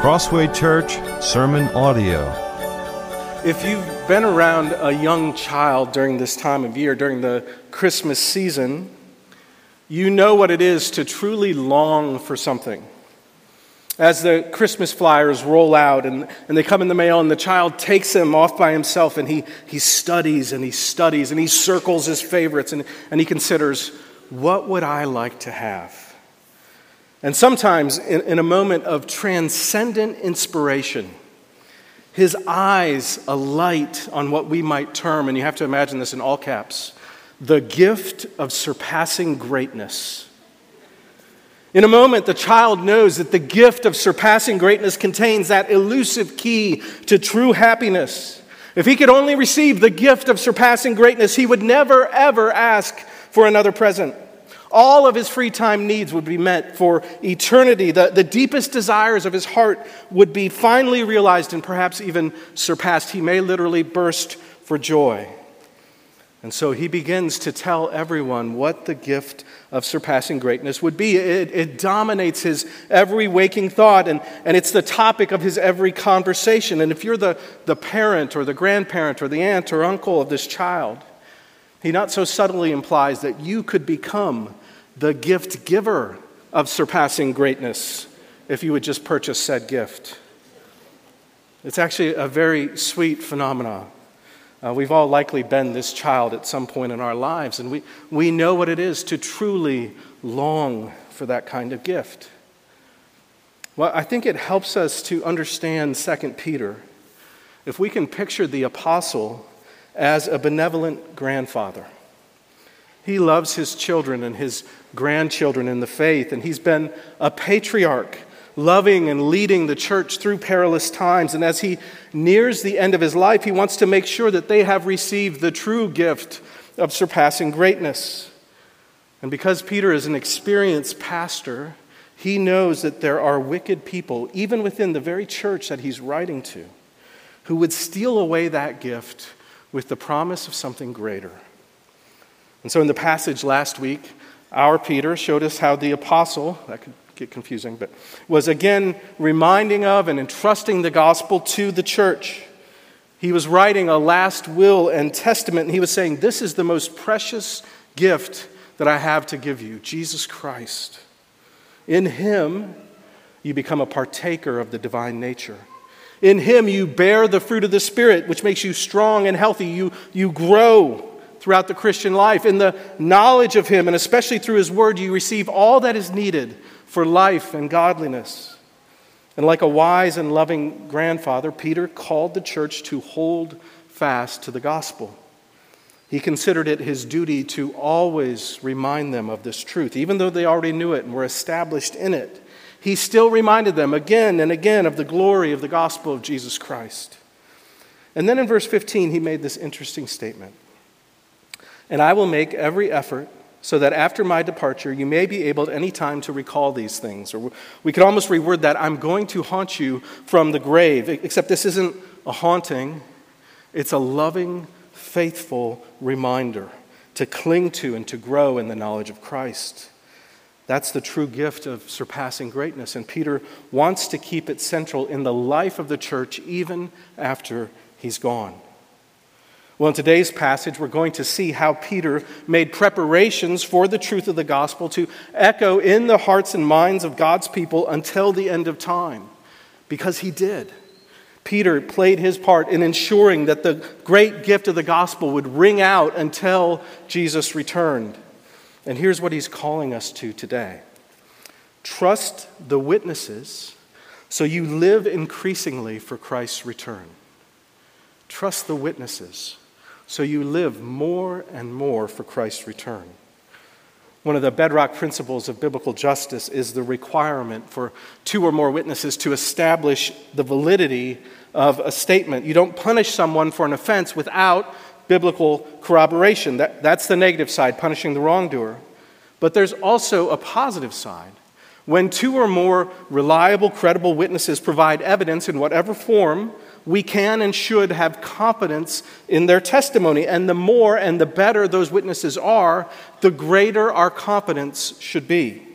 Crossway Church Sermon Audio. If you've been around a young child during this time of year, during the Christmas season, you know what it is to truly long for something. As the Christmas flyers roll out and, and they come in the mail, and the child takes them off by himself, and he, he studies and he studies and he circles his favorites and, and he considers, what would I like to have? And sometimes, in, in, a moment of transcendent inspiration, his eyes alight on what we might term, and you have to imagine this in all caps, the gift of surpassing greatness. In a moment, the child knows that the gift of surpassing greatness contains that elusive key to true happiness. If he could only receive the gift of surpassing greatness, he would never, ever ask for another present. All of his free time needs would be met for eternity. The, the deepest desires of his heart would be finally realized and perhaps even surpassed. He may literally burst for joy. And so he begins to tell everyone what the gift of surpassing greatness would be. It, it, dominates his every waking thought, and, and it's the topic of his every conversation. And if you're the, the parent or the grandparent or the aunt or uncle of this child, he not so subtly implies that you could become the gift giver of surpassing greatness if you would just purchase said gift. It's actually a very sweet phenomenon. Uh, we've all likely been this child at some point in our lives, and we, we know what it is to truly long for that kind of gift. Well, I think it helps us to understand 2 Peter if we can picture the apostle as a benevolent grandfather. He loves his children and his grandchildren in the faith, and he's been a patriarch, loving and leading the church through perilous times. And as he nears the end of his life, he wants to make sure that they have received the true gift of surpassing greatness. And because Peter is an experienced pastor, he knows that there are wicked people, even within the very church that he's writing to, who would steal away that gift with the promise of something greater. And so, in the passage last week, our Peter showed us how the apostle, that could get confusing, but was again reminding of and entrusting the gospel to the church. He was writing a last will and testament, and he was saying, This is the most precious gift that I have to give you Jesus Christ. In him, you become a partaker of the divine nature. In him, you bear the fruit of the Spirit, which makes you strong and healthy. You, you grow throughout the Christian life. In the knowledge of Him, and especially through His Word, you receive all that is needed for life and godliness. And like a wise and loving grandfather, Peter called the church to hold fast to the gospel. He considered it his duty to always remind them of this truth, even though they already knew it and were established in it. He still reminded them again and again of the glory of the gospel of Jesus Christ. And then in verse 15, he made this interesting statement and I will make every effort so that after my departure you may be able at any time to recall these things. Or we could almost reword that I'm going to haunt you from the grave, except this isn't a haunting, it's a loving, faithful reminder to cling to and to grow in the knowledge of Christ. That's the true gift of surpassing greatness. And Peter wants to keep it central in the life of the church even after he's gone. Well, in today's passage, we're going to see how Peter made preparations for the truth of the gospel to echo in the hearts and minds of God's people until the end of time. Because he did. Peter played his part in ensuring that the great gift of the gospel would ring out until Jesus returned. And here's what he's calling us to today trust the witnesses so you live increasingly for Christ's return. Trust the witnesses so you live more and more for Christ's return. One of the bedrock principles of biblical justice is the requirement for two or more witnesses to establish the validity of a statement. You don't punish someone for an offense without biblical corroboration. That, that's the negative side, punishing the wrongdoer. But there's also a positive side. When two or more reliable, credible witnesses provide evidence in whatever form we can and should have confidence in their testimony. And the more and the better those witnesses are, the greater our confidence should be.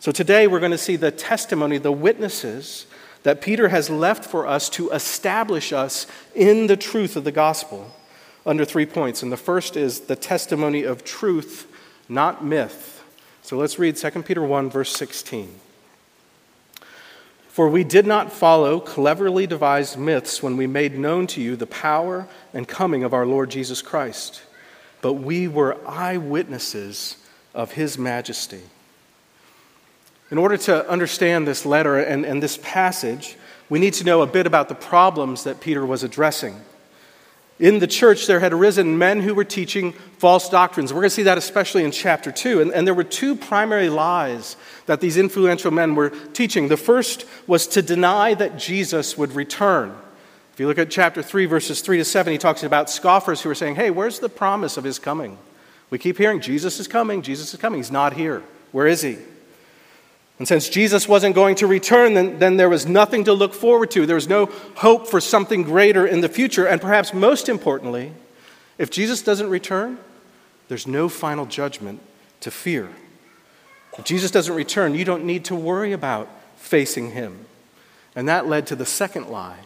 So today we're going to see the testimony, the witnesses that Peter has left for us to establish us in the truth of the gospel under three points. And the first is the testimony of truth, not myth. So let's read 2 Peter 1, verse 16. For we did not follow cleverly devised myths when we made known to you the power and coming of our Lord Jesus Christ, but we were eyewitnesses of his majesty. In order to understand this letter and, and this passage, we need to know a bit about the problems that Peter was addressing. In the church, there had arisen men who were teaching false doctrines. We're going to see that especially in chapter 2. And, and, there were two primary lies that these influential men were teaching. The first was to deny that Jesus would return. If you look at chapter 3, verses 3 to 7, he talks about scoffers who are saying, Hey, where's the promise of his coming? We keep hearing, Jesus is coming, Jesus is coming. He's not here. Where is he? And since Jesus wasn't going to return, then, then there was nothing to look forward to. There was no hope for something greater in the future. And perhaps most importantly, if Jesus doesn't return, there's no final judgment to fear. If Jesus doesn't return, you don't need to worry about facing him. And that led to the second lie.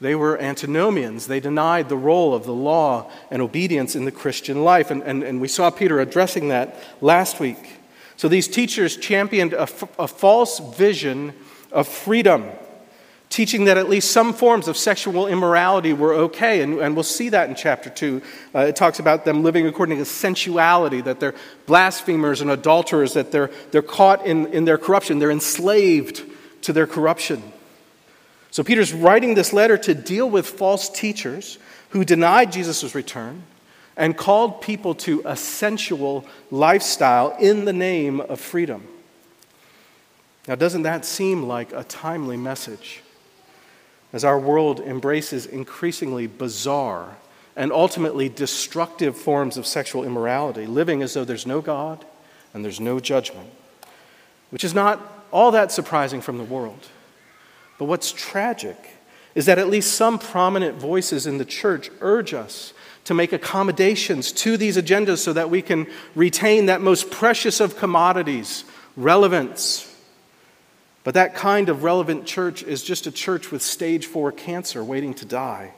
They were antinomians. They denied the role of the law and obedience in the Christian life. And, and, and we saw Peter addressing that last week. So these teachers championed a, f- a false vision of freedom, teaching that at least some forms of sexual immorality were okay. And, and we'll see that in chapter 2. Uh, it talks about them living according to sensuality, that they're blasphemers and adulterers, that they're, they're caught in, in their corruption, they're enslaved to their corruption. So Peter's writing this letter to deal with false teachers who denied Jesus' return and called people to a sensual lifestyle in the name of freedom. Now, doesn't that seem like a timely message? As our world embraces increasingly bizarre and ultimately destructive forms of sexual immorality, living as though there's no God and there's no judgment, which is not all that surprising from the world. But what's tragic is that at least some prominent voices in the church urge us to make accommodations to these agendas so that we can retain that most precious of commodities, relevance. But that kind of relevant church is just a church with stage four cancer waiting to die.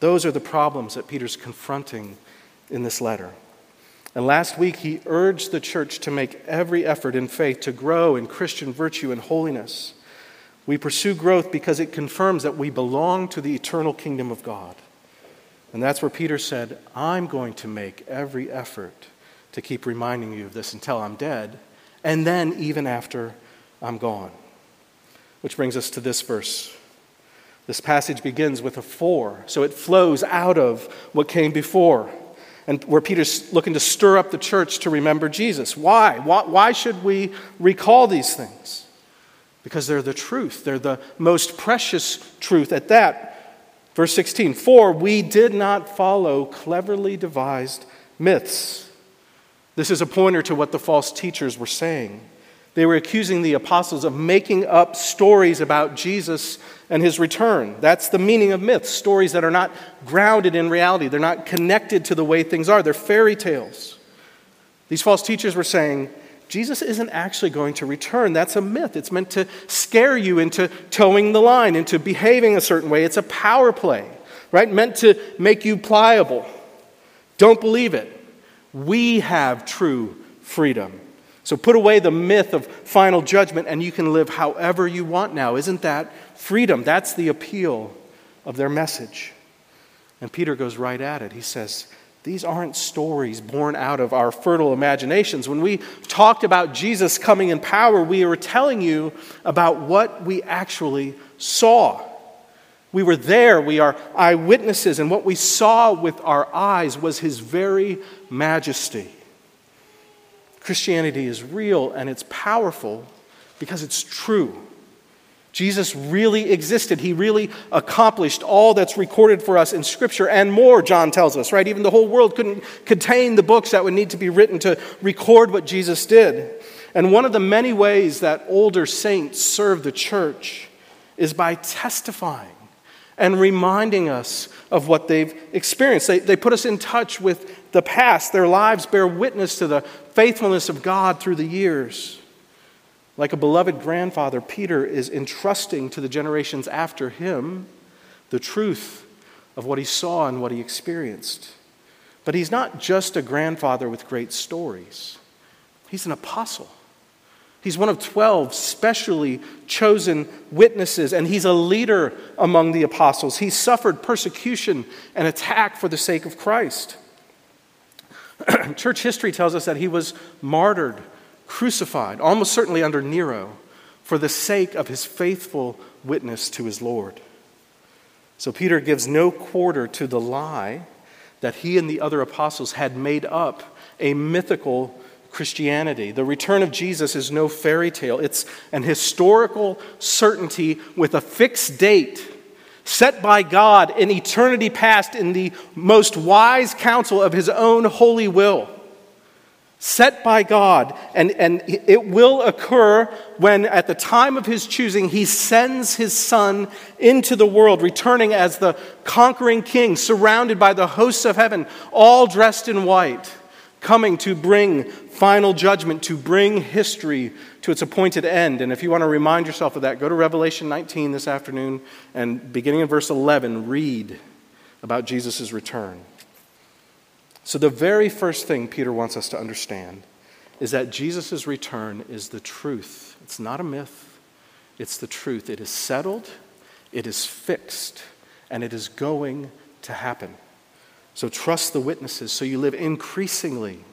Those are the problems that Peter's confronting in this letter. And last week, he urged the church to make every effort in faith to grow in Christian virtue and holiness. We pursue growth because it confirms that we belong to the eternal kingdom of God. And that's where Peter said, I'm going to make every effort to keep reminding you of this until I'm dead, and then even after I'm gone. Which brings us to this verse. This passage begins with a for, so it flows out of what came before. And where Peter's looking to stir up the church to remember Jesus. Why? Why, why should we recall these things? Because they're the truth. They're the most precious truth at that. Verse 16 For we did not follow cleverly devised myths. This is a pointer to what the false teachers were saying. They were accusing the apostles of making up stories about Jesus and his return. That's the meaning of myths stories that are not grounded in reality, they're not connected to the way things are, they're fairy tales. These false teachers were saying, Jesus isn't actually going to return. That's a myth. It's meant to scare you into toeing the line, into behaving a certain way. It's a power play, right? Meant to make you pliable. Don't believe it. We have true freedom. So put away the myth of final judgment and you can live however you want now. Isn't that freedom? That's the appeal of their message. And Peter goes right at it. He says, these aren't stories born out of our fertile imaginations. When we talked about Jesus coming in power, we were telling you about what we actually saw. We were there, we are eyewitnesses, and what we saw with our eyes was his very majesty. Christianity is real and it's powerful because it's true. Jesus really existed. He really accomplished all that's recorded for us in Scripture and more, John tells us, right? Even the whole world couldn't contain the books that would need to be written to record what Jesus did. And one of the many ways that older saints serve the church is by testifying and reminding us of what they've experienced. They, they put us in touch with the past. Their lives bear witness to the faithfulness of God through the years. Like a beloved grandfather, Peter is entrusting to the generations after him the truth of what he saw and what he experienced. But he's not just a grandfather with great stories, he's an apostle. He's one of 12 specially chosen witnesses, and he's a leader among the apostles. He suffered persecution and attack for the sake of Christ. Church history tells us that he was martyred, crucified, almost certainly under Nero, for the sake of his faithful witness to his Lord. So Peter gives no quarter to the lie that he and the other apostles had made up a mythical Christianity. The return of Jesus is no fairy tale, it's an historical certainty with a fixed date set by God in eternity past in the most wise counsel of his own holy will. Set by God, and, and it will occur when, at the time of his choosing, he sends his son into the world, returning as the conquering king, surrounded by the hosts of heaven, all dressed in white coming to bring final judgment, to bring history to its appointed end. And if you want to remind yourself of that, go to Revelation 19 this afternoon and beginning in verse 11, read about Jesus' return. So, the very first thing Peter wants us to understand is that Jesus' return is the truth. It's not a myth, it's the truth. It is settled, it is fixed, and it is going to happen. So trust the witnesses so you live increasingly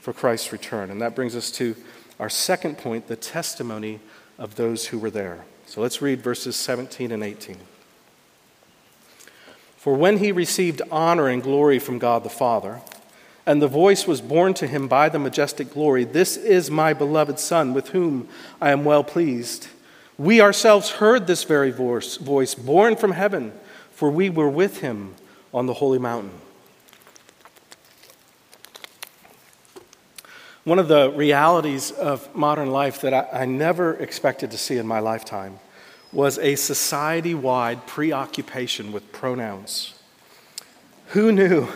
for Christ's return. And that brings us to our second point the testimony of those who were there. So let's read verses 17 and 18. For when he received honor and glory from God the Father, and the voice was borne to him by the majestic glory, This is my beloved Son, with whom I am well pleased. We ourselves heard this very voice, voice borne from heaven, for we were with him on the holy mountain. One of the realities of modern life that I, I never expected to see in my lifetime was a society wide preoccupation with pronouns. Who knew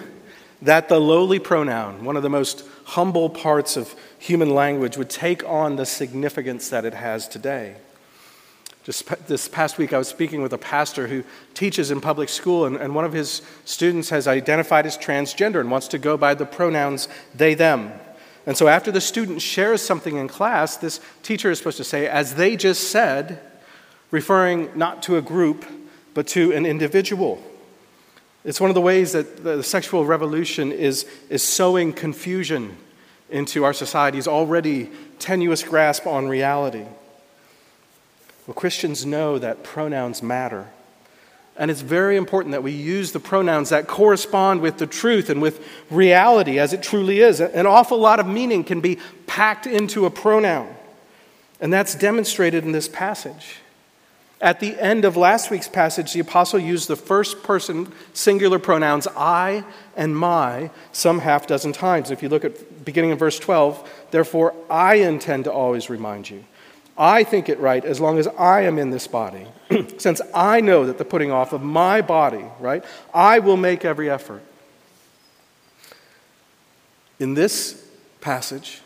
that the lowly pronoun, one of the most humble parts of human language, would take on the significance that it has today? Just this past week, I was speaking with a pastor who teaches in public school, and, and one of his students has identified as transgender and wants to go by the pronouns they, them. And so, after the student shares something in class, this teacher is supposed to say, as they just said, referring not to a group, but to an individual. It's one of the ways that the sexual revolution is, is sowing confusion into our society's already tenuous grasp on reality. Well, Christians know that pronouns matter. And it's very important that we use the pronouns that correspond with the truth and with reality as it truly is. An awful lot of meaning can be packed into a pronoun. And that's demonstrated in this passage. At the end of last week's passage, the apostle used the first person singular pronouns I and my some half dozen times. If you look at beginning of verse 12, therefore I intend to always remind you I think it right as long as I am in this body, since I know that the putting off of my body, right, I will make every effort. In this passage,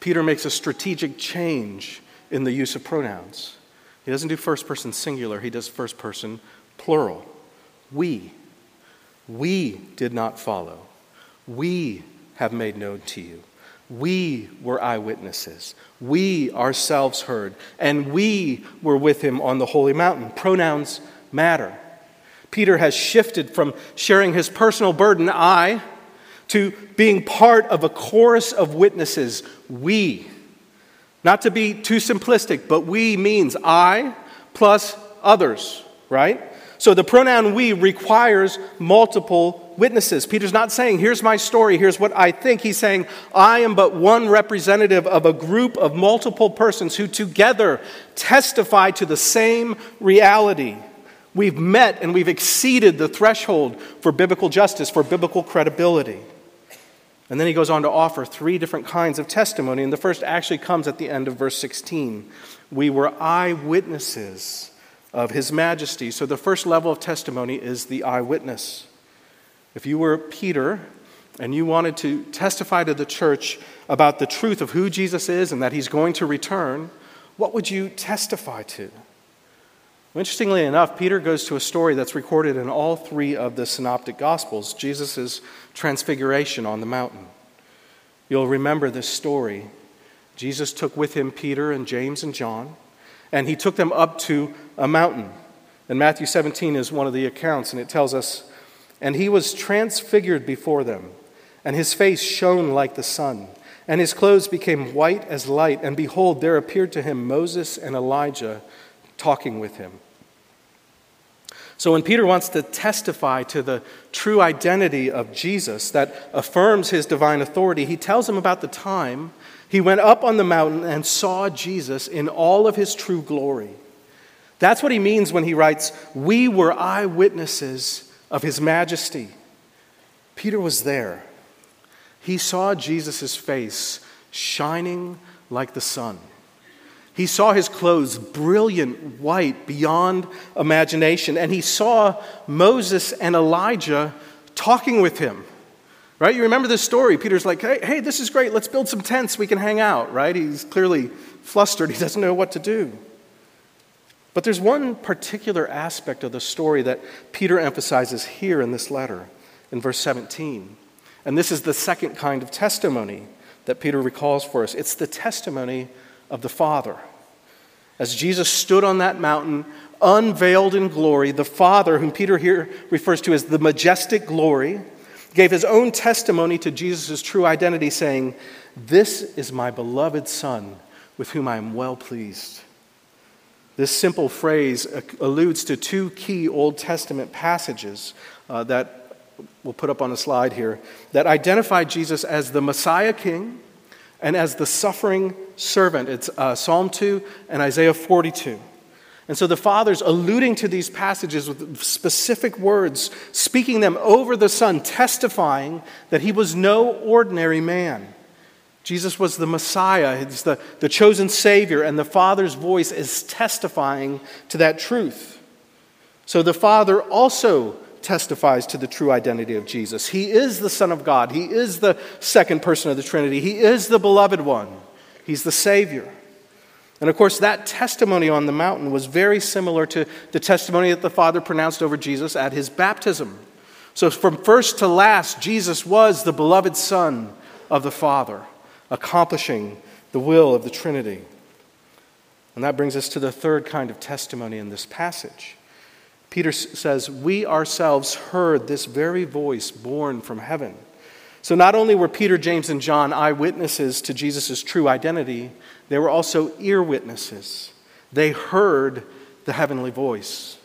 Peter makes a strategic change in the use of pronouns. He doesn't do first person singular, he does first person plural. We. We did not follow. We have made known to you. We were eyewitnesses. We ourselves heard, and we were with him on the holy mountain. Pronouns matter. Peter has shifted from sharing his personal burden, I, to being part of a chorus of witnesses, we. Not to be too simplistic, but we means I plus others, right? So the pronoun we requires multiple witnesses. Peter's not saying, here's my story, here's what I think. He's saying, I am but one representative of a group of multiple persons who together testify to the same reality. We've met and we've exceeded the threshold for biblical justice, for biblical credibility. And then he goes on to offer three different kinds of testimony, and the first actually comes at the end of verse 16. We were eyewitnesses of His majesty. So the first level of testimony is the eyewitness. If you were Peter and you wanted to testify to the church about the truth of who Jesus is and that He's going to return, what would you testify to? Interestingly enough, Peter goes to a story that's recorded in all three of the synoptic gospels Jesus' transfiguration on the mountain. You'll remember this story. Jesus took with him Peter and James and John, and he took them up to a mountain. And Matthew 17 is one of the accounts, and it tells us, And he was transfigured before them, and his face shone like the sun, and his clothes became white as light. And behold, there appeared to him Moses and Elijah talking with him. So, when Peter wants to testify to the true identity of Jesus that affirms his divine authority, he tells him about the time he went up on the mountain and saw Jesus in all of his true glory. That's what he means when he writes, We were eyewitnesses of his majesty. Peter was there. He saw Jesus' face shining like the sun. He saw his clothes brilliant white beyond imagination, and he saw Moses and Elijah talking with him. Right? You remember this story. Peter's like, hey, hey, this is great. Let's build some tents. We can hang out, right? He's clearly flustered. He doesn't know what to do. But there's one particular aspect of the story that Peter emphasizes here in this letter, in verse 17. And this is the second kind of testimony that Peter recalls for us it's the testimony of the Father. As Jesus stood on that mountain, unveiled in glory, the Father, whom Peter here refers to as the majestic glory, gave his own testimony to Jesus' true identity, saying, This is my beloved Son, with whom I am well pleased. This simple phrase alludes to two key Old Testament passages uh, that we'll put up on a slide here that identify Jesus as the Messiah King and as the suffering servant. It's uh, Psalm 2 and Isaiah 42. And so the Father's alluding to these passages with specific words, speaking them over the Son, testifying that he was no ordinary man. Jesus was the Messiah, he's the, the chosen Savior, and the Father's voice is testifying to that truth. So the Father also testifies to the true identity of Jesus. He is the Son of God, He is the second person of the Trinity, He is the beloved one, He's the Savior. And of course, that testimony on the mountain was very similar to the testimony that the Father pronounced over Jesus at his baptism. So, from first to last, Jesus was the beloved Son of the Father, accomplishing the will of the Trinity. And that brings us to the third kind of testimony in this passage. Peter says, We ourselves heard this very voice borne from heaven. So not only were Peter, James, and John eyewitnesses to Jesus' true identity, they were also ear witnesses. They heard the heavenly voice.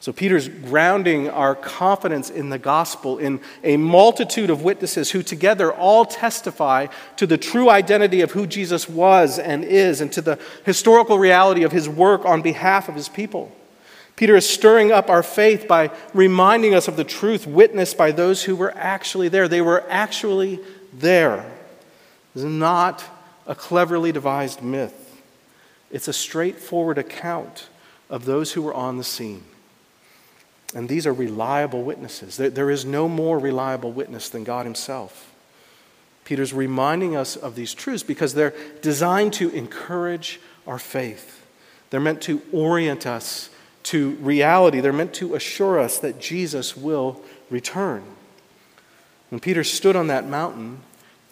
So Peter's grounding our confidence in the gospel in a multitude of witnesses who together all testify to the true identity of who Jesus was and is and to the historical reality of his work on behalf of his people. Peter is stirring up our faith by reminding us of the truth witnessed by those who were actually there. They were actually there. This is not a cleverly devised myth, it's a straightforward account of those who were on the scene. And these are reliable witnesses. There is no more reliable witness than God Himself. Peter's reminding us of these truths because they're designed to encourage our faith. They're meant to orient us to reality. They're meant to assure us that Jesus will return. When Peter stood on that mountain,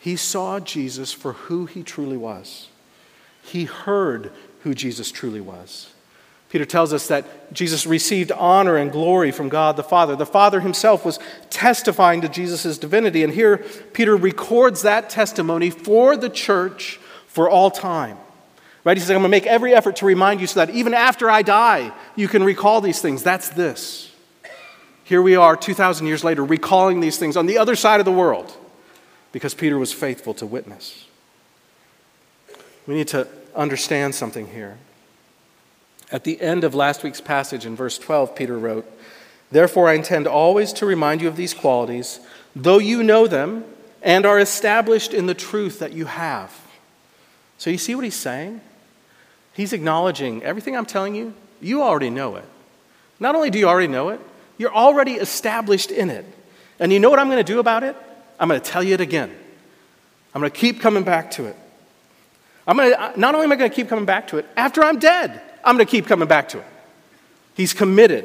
he saw Jesus for who he truly was. He heard who Jesus truly was. Peter tells us that Jesus received honor and glory from God the Father. The Father himself was testifying to Jesus' divinity. And here, Peter records that testimony for the church for all time. Right? He says, I'm going to make every effort to remind you so that even after I die, you can recall these things. That's this. Here we are, 2,000 years later, recalling these things on the other side of the world because Peter was faithful to witness. We need to understand something here. At the end of last week's passage in verse 12, Peter wrote, Therefore, I intend always to remind you of these qualities, though you know them and are established in the truth that you have. So, you see what he's saying? He's acknowledging everything I'm telling you, you already know it. Not only do you already know it, you're already established in it. And you know what I'm going to do about it? I'm going to tell you it again. I'm going to keep coming back to it. I'm gonna, uh, not only am I going to keep coming back to it, after I'm dead, I'm going to keep coming back to it. He's committed.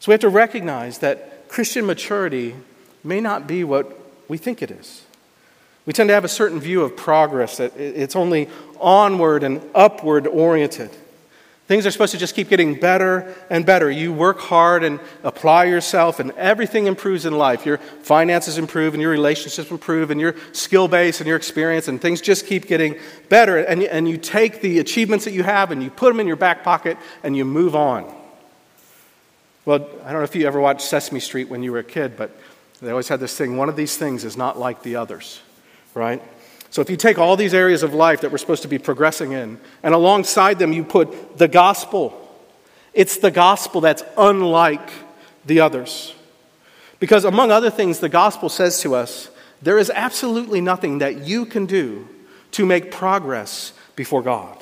So we have to recognize that Christian maturity may not be what we think it is. We tend to have a certain view of progress, that it's only onward and upward oriented. Things are supposed to just keep getting better and better. You work hard and apply yourself, and everything improves in life. Your finances improve, and your relationships improve, and your skill base and your experience, and things just keep getting better. And, and you take the achievements that you have and you put them in your back pocket and you move on. Well, I don't know if you ever watched Sesame Street when you were a kid, but they always had this thing one of these things is not like the others, right? So if you take all these areas of life that we're supposed to be progressing in, and alongside them you put the gospel, it's the gospel that's unlike the others. Because among other things, the gospel says to us there is absolutely nothing that you can do to make progress before God.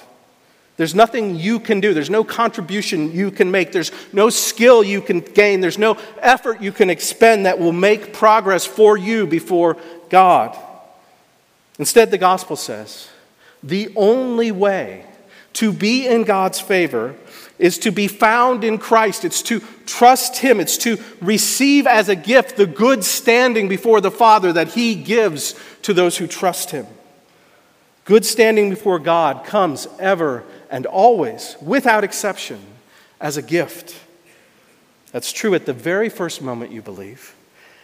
There's nothing you can do. There's no contribution you can make. There's no skill you can gain. There's no effort you can expend that will make progress for you before God. Instead, the gospel says the only way to be in God's favor is to be found in Christ. It's to trust Him. It's to receive as a gift the good standing before the Father that He gives to those who trust Him. Good standing before God comes ever and always, without exception, as a gift. That's true at the very first moment you believe.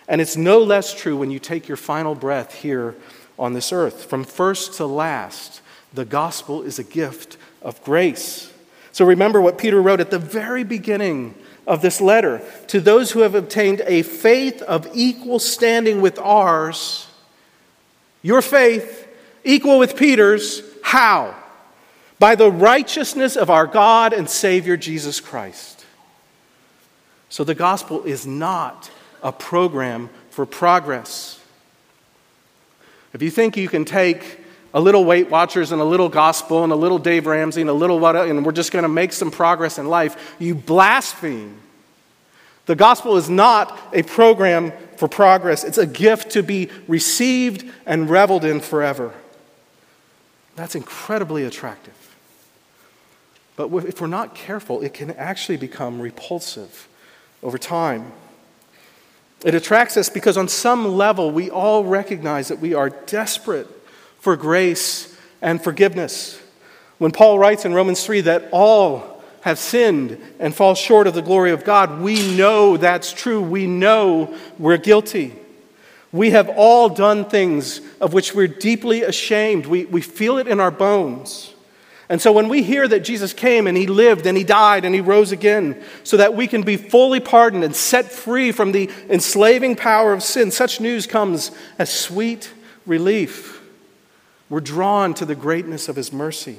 And it's no less true when you take your final breath here on this earth. From first to last, the gospel is a gift of grace. So remember what Peter wrote at the very beginning of this letter to those who have obtained a faith of equal standing with ours. Your faith, equal with Peter's, how? By the righteousness of our God and Savior Jesus Christ. So the gospel is not a program for progress. If you think you can take a little Weight Watchers and a little gospel and a little Dave Ramsey and a little what, and we're just going to make some progress in life, you blaspheme. The gospel is not a program for progress, it's a gift to be received and reveled in forever. That's incredibly attractive. But if we're not careful, it can actually become repulsive over time. It attracts us because, on some level, we all recognize that we are desperate for grace and forgiveness. When Paul writes in Romans 3 that all have sinned and fall short of the glory of God, we know that's true. We know we're guilty. We have all done things of which we're deeply ashamed. We, we feel it in our bones. And so when we hear that Jesus came and he lived and he died and he rose again so that we can be fully pardoned and set free from the enslaving power of sin, such news comes as sweet relief. We're drawn to the greatness of his mercy.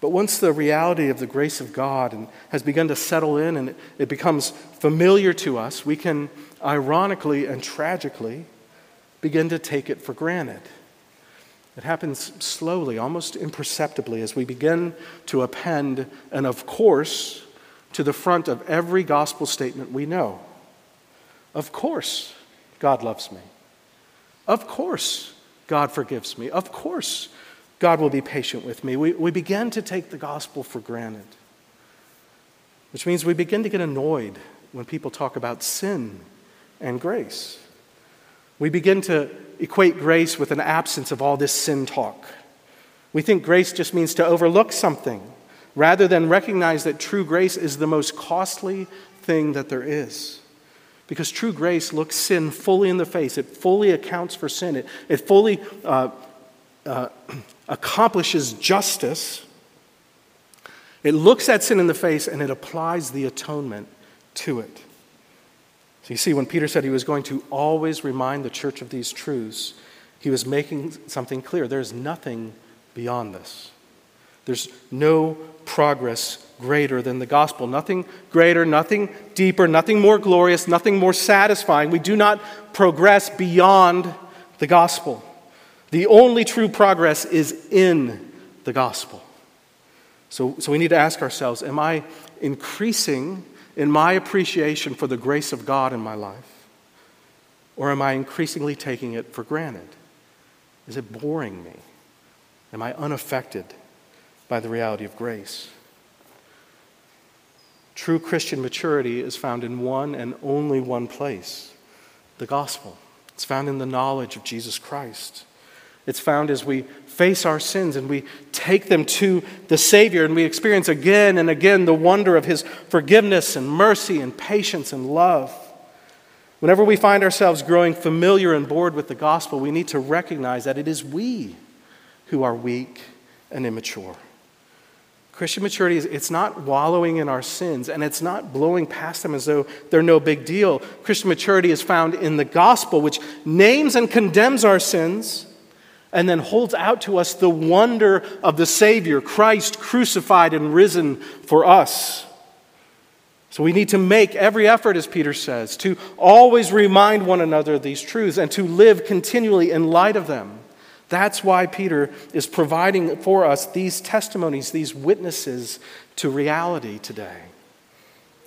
But once the reality of the grace of God has begun to settle in and it becomes familiar to us, we can ironically and tragically begin to take it for granted. It happens slowly, almost imperceptibly, as we begin to append and of course to the front of every gospel statement we know. Of course, God loves me. Of course, God forgives me. Of course, God will be patient with me. We, we begin to take the gospel for granted, which means we begin to get annoyed when people talk about sin and grace. We begin to equate grace with an absence of all this sin talk. We think grace just means to overlook something rather than recognize that true grace is the most costly thing that there is. Because true grace looks sin fully in the face, it fully accounts for sin, it, it fully uh, uh, accomplishes justice. It looks at sin in the face and it applies the atonement to it. So you see, when Peter said he was going to always remind the church of these truths, he was making something clear. There's nothing beyond this. There's no progress greater than the gospel. Nothing greater, nothing deeper, nothing more glorious, nothing more satisfying. We do not progress beyond the gospel. The only true progress is in the gospel. So, so we need to ask ourselves Am I increasing in my appreciation for the grace of God in my life? Or am I increasingly taking it for granted? Is it boring me? Am I unaffected by the reality of grace? True Christian maturity is found in one and only one place the gospel. It's found in the knowledge of Jesus Christ. It's found as we face our sins and we take them to the Savior and we experience again and again the wonder of His forgiveness and mercy and patience and love. Whenever we find ourselves growing familiar and bored with the gospel, we need to recognize that it is we who are weak and immature. Christian maturity is it's not wallowing in our sins and it's not blowing past them as though they're no big deal. Christian maturity is found in the gospel, which names and condemns our sins and then holds out to us the wonder of the Savior, Christ crucified and risen for us. So we need to make every effort, as Peter says, to always remind one another of these truths and to live continually in light of them. That's why Peter is providing for us these testimonies, these witnesses to reality today.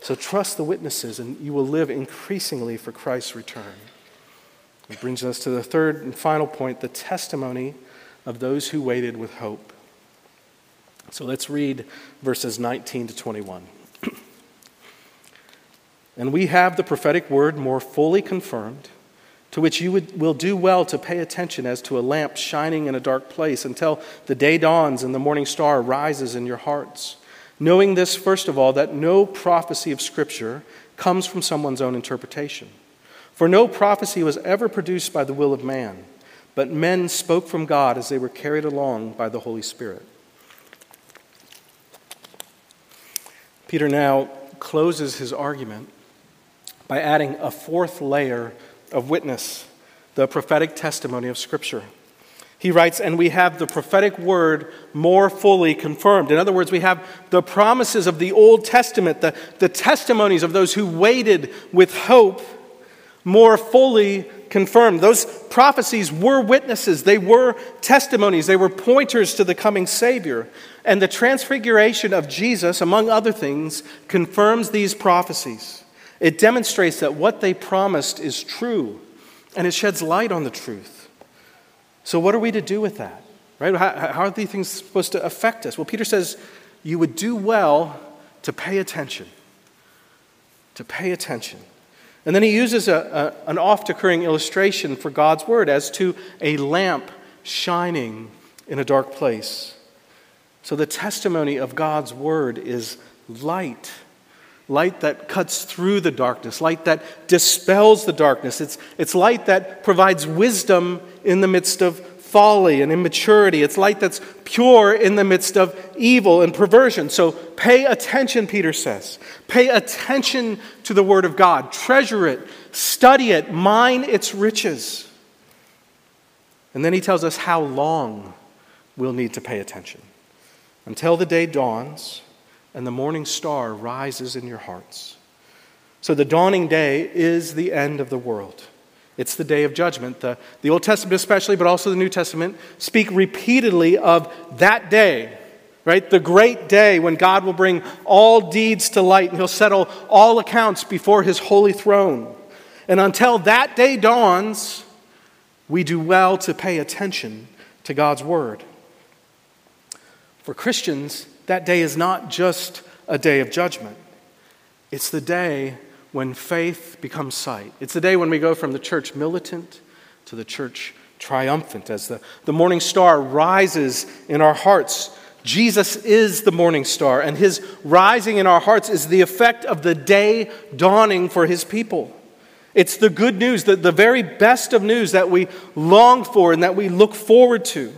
So trust the witnesses, and you will live increasingly for Christ's return. It brings us to the third and final point the testimony of those who waited with hope. So let's read verses 19 to 21. and we have the prophetic word more fully confirmed to which you would, will do well to pay attention as to a lamp shining in a dark place until the day dawns and the morning star rises in your hearts. Knowing this, first of all, that no prophecy of Scripture comes from someone's own interpretation. For no prophecy was ever produced by the will of man, but men spoke from God as they were carried along by the Holy Spirit. Peter now closes his argument by adding a fourth layer of witness, the prophetic testimony of Scripture. He writes, and we have the prophetic word more fully confirmed. In other words, we have the promises of the Old Testament, the, the testimonies of those who waited with hope more fully confirmed. Those prophecies were witnesses, they were testimonies, they were pointers to the coming Savior. And the transfiguration of Jesus, among other things, confirms these prophecies. It demonstrates that what they promised is true, and it sheds light on the truth. So, what are we to do with that? Right? How, how are these things supposed to affect us? Well, Peter says you would do well to pay attention. To pay attention. And then he uses a, a, an oft occurring illustration for God's word as to a lamp shining in a dark place. So the testimony of God's word is light light that cuts through the darkness, light that dispels the darkness. It's, it's light that provides wisdom in the midst of folly and immaturity. It's light that's pure in the midst of evil and perversion. So pay attention, Peter says. Pay attention to the Word of God. Treasure it, study it, mine its riches. And then he tells us how long we'll need to pay attention. Until the day dawns and the morning star rises in your hearts. So the dawning day is the end of the world. It's the day of judgment. The, the Old Testament, especially, but also the New Testament, speak repeatedly of that day, right? The great day when God will bring all deeds to light and he'll settle all accounts before his holy throne. And until that day dawns, we do well to pay attention to God's word. For Christians, that day is not just a day of judgment, it's the day when faith becomes sight. It's the day when we go from the church militant to the church triumphant as the, the morning star rises in our hearts. Jesus is the morning star, and his rising in our hearts is the effect of the day dawning for his people. It's the good news, the, the very best of news that we long for and that we look forward to.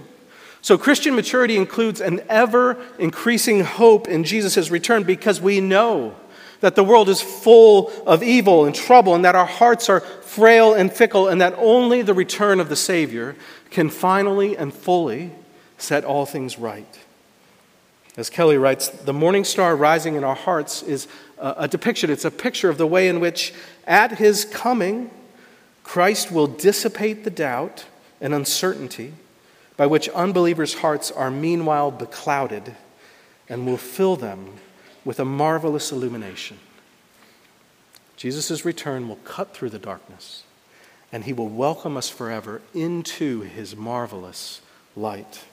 So, Christian maturity includes an ever increasing hope in Jesus' return because we know that the world is full of evil and trouble, and that our hearts are frail and fickle, and that only the return of the Savior can finally and fully set all things right. As Kelly writes, the morning star rising in our hearts is a depiction, it's a picture of the way in which, at his coming, Christ will dissipate the doubt and uncertainty by which unbelievers' hearts are meanwhile beclouded and will fill them with a marvelous illumination. Jesus' return will cut through the darkness, and he will welcome us forever into his marvelous light.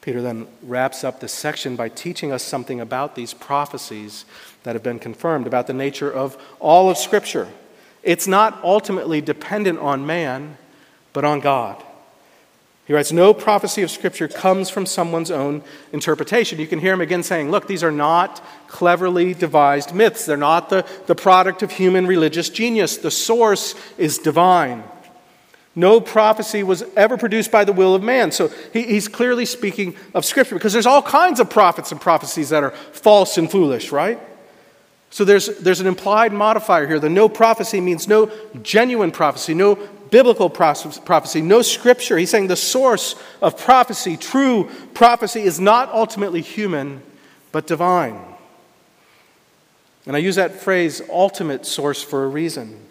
Peter then wraps up this section by teaching us something about these prophecies that have been confirmed, about the nature of all of Scripture. It's not ultimately dependent on man, but on God. He writes, No prophecy of Scripture comes from someone's own interpretation. You can hear him again saying, Look, these are not cleverly devised myths. They're not the, the product of human religious genius. The source is divine. No prophecy was ever produced by the will of man. So he, he's clearly speaking of Scripture because there's all kinds of prophets and prophecies that are false and foolish, right? So there's, there's an implied modifier here. The no prophecy means no genuine prophecy, no biblical prophecy, no scripture. He's saying the source of prophecy, true prophecy, is not ultimately human, but divine. And I use that phrase, ultimate source, for a reason.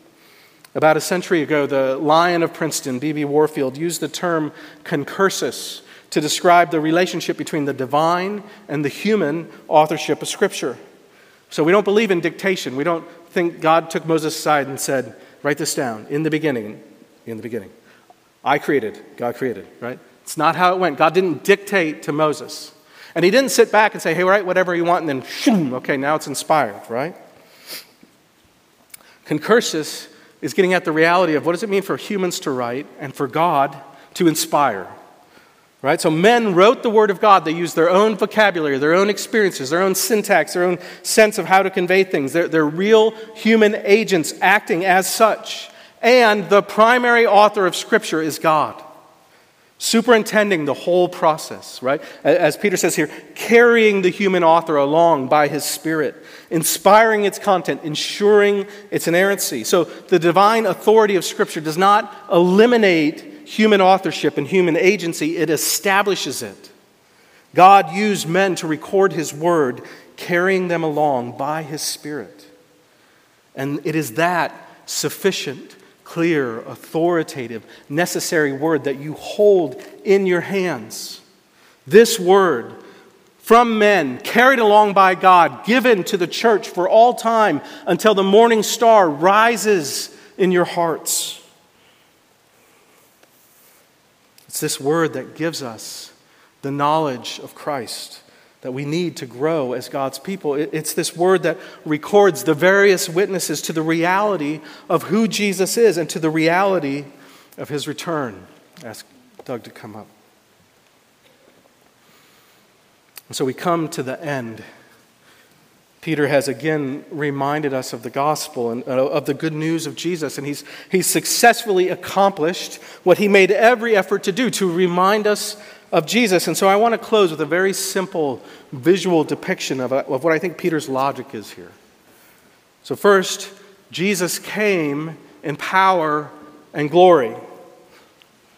About a century ago, the Lion of Princeton, B.B. Warfield, used the term concursus to describe the relationship between the divine and the human authorship of Scripture. So we don't believe in dictation. We don't think God took Moses aside and said, Write this down. In the beginning, in the beginning. I created, God created, right? It's not how it went. God didn't dictate to Moses. And he didn't sit back and say, hey, write whatever you want, and then, shoom, okay, now it's inspired, right? Concursus is getting at the reality of what does it mean for humans to write and for God to inspire. Right? So men wrote the word of God. They used their own vocabulary, their own experiences, their own syntax, their own sense of how to convey things. They're, they're real human agents acting as such. And the primary author of Scripture is God superintending the whole process, right? As Peter says here, carrying the human author along by his Spirit, inspiring its content, ensuring its inerrancy. So the divine authority of Scripture does not eliminate human authorship and human agency, it establishes it. God used men to record his word, carrying them along by his Spirit. And it is that sufficient clear, authoritative, necessary word that you hold in your hands. This word from men, carried along by God, given to the church for all time until the morning star rises in your hearts. It's this word that gives us the knowledge of Christ that we need to grow as God's people. It's this word that records the various witnesses to the reality of who Jesus is and to the reality of his return. Ask Doug to come up. And so we come to the end. Peter has again reminded us of the gospel and uh, of the good news of Jesus, and he's, he's successfully accomplished what he made every effort to do to remind us of Jesus. And so I want to close with a very simple visual depiction of, of what I think Peter's logic is here. So, first, Jesus came in power and glory.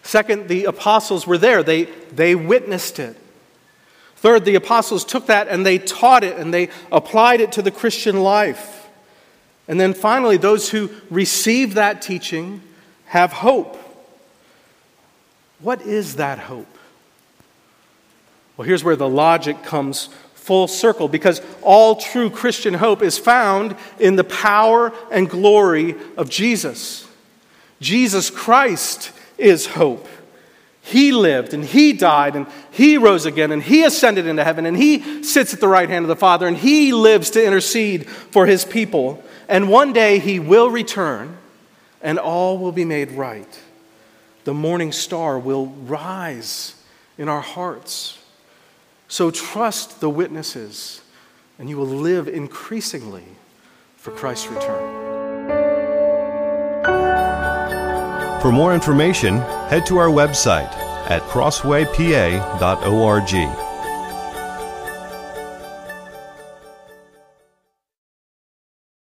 Second, the apostles were there, they, they witnessed it. Third, the apostles took that and they taught it and they applied it to the Christian life. And then finally, those who receive that teaching have hope. What is that hope? Well, here's where the logic comes full circle because all true Christian hope is found in the power and glory of Jesus. Jesus Christ is hope. He lived and he died and he rose again and he ascended into heaven and he sits at the right hand of the Father and he lives to intercede for his people. And one day he will return and all will be made right. The morning star will rise in our hearts. So trust the witnesses, and you will live increasingly for Christ's return. For more information, head to our website at crosswaypa.org.